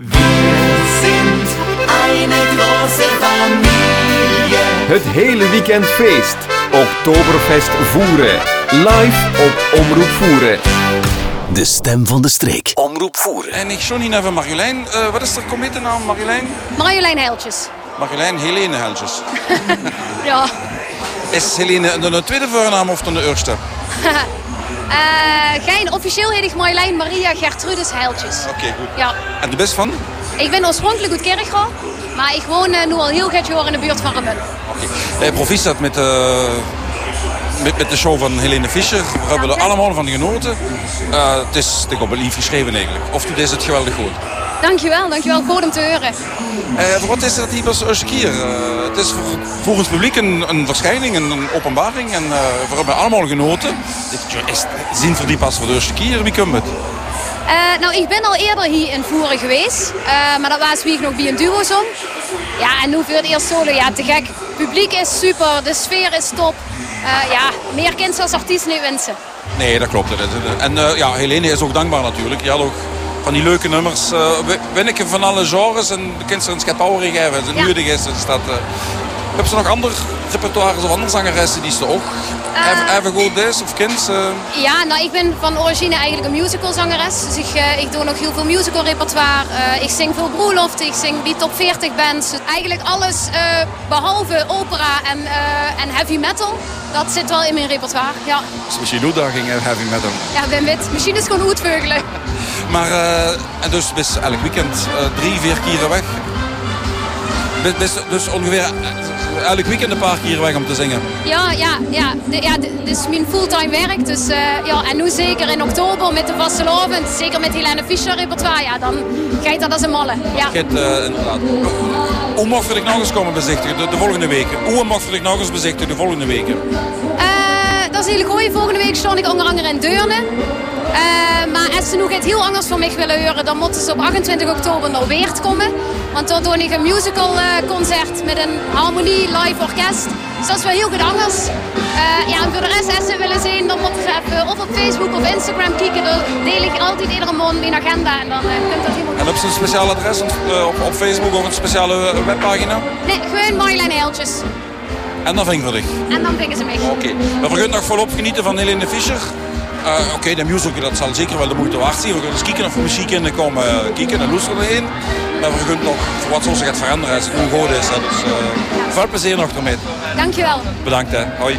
Wir sind eine große Familie. Het hele weekend feest. Oktoberfest voeren. Live op Omroep Voeren. De stem van de streek. Omroep voeren. En ik schon even Marjolein. Uh, wat is de committenaam Marjolein? Marjolein Heiltjes. Marjolein Helene Heltjes. ja. Is Helene de tweede voornaam of dan de eerste? Uh, geen, officieel heet ik Marjolein Maria Gertrudis Heiltjes. Oké, okay, goed. Ja. En de best van? Ik ben oorspronkelijk uit Kerkro, maar ik woon uh, nu al heel gek jaar in de buurt van Remmen. Oké. Okay. proficiat met, uh, met, met de show van Helene Fischer. We hebben er allemaal van genoten. het is ik op een lief geschreven eigenlijk. Of dit is het geweldig goed. Dankjewel, dankjewel. Goed om te horen. Uh, wat is dat hier als keer? Uh, het is voor, voor ons publiek een, een verschijning, een openbaring. En uh, we hebben allemaal genoten. Zien voor die pas voor de eerste keer. Wie komt het? nou, ik ben al eerder hier in Voeren geweest. maar dat was wie ik nog bij een duo zong. Ja, en nu voor het eerst solo. Ja, te gek. Het publiek is super, de sfeer is top. ja, meer kind als artiest niet wensen. Nee, dat klopt. En ja, Helene is ook dankbaar natuurlijk. Je had ook van die leuke nummers. Uh, win ik van alle genres en de kinderen een schatouwer geven. Het ja. is. Dus dat, uh, hebben ze nog andere repertoires of andere zangeressen die ze ook uh, even goed is of kind? Uh... Ja, nou ik ben van origine eigenlijk een musical zangeres. Dus ik, uh, ik doe nog heel veel musical repertoire. ik zing veel broeloft, ik zing die top 40 bands. Dus eigenlijk alles behalve opera en, en heavy metal. Dat zit wel in mijn repertoire, ja. Dus misschien uitdaging heavy metal? Ja, ben wit. Misschien is gewoon uitveugelen. Maar en dus best elk weekend drie, vier keren weg. Dus, dus ongeveer elk weekend een paar keer weg om te zingen. Ja, ja, ja. De, ja dit is mijn fulltime werk. Dus, uh, ja, en nu zeker in oktober met de vastelovend, zeker met Helene Fischer repertoire, ja, dan gaat dat als een malle. Ja. Gaat, uh, inderdaad. Hoe mocht ik nog eens komen bezichtigen de, de volgende weken? Hoe mocht ik nog eens bezichtigen de volgende weken? Uh, dat is heel goed. Volgende week stond ik onder andere in Deurne. Uh, maar als ze nog iets heel anders van mij willen horen, dan moeten ze op 28 oktober naar Weert komen. Want dan doe ik een musical uh, concert met een harmonie live orkest. Dus dat is wel heel goed anders. Uh, ja, en voor de rest, als ze willen zien, dan moeten ze even of op Facebook of Instagram kijken. Dan deel ik altijd iedere maand mijn agenda en dan kunt dat helemaal... En ze een speciaal adres op, op, Facebook of een speciale webpagina? Nee, gewoon Marjolein Heiltjes. En dan vingen we dich? En dan vingen ze mij. Oké. Okay. We gaan nog volop genieten van Helene Fischer. Uh, Oké, okay, de musical dat zal zeker wel de moeite waard zijn. We gaan eens kijken of we muziek in komen uh, kijken en luisteren erheen. Maar we gaan nog voor wat zoals gaat veranderen als het nu goed is. Hè. Dus uh, veel plezier nog ermee. Dankjewel. Bedankt hè. Hoi.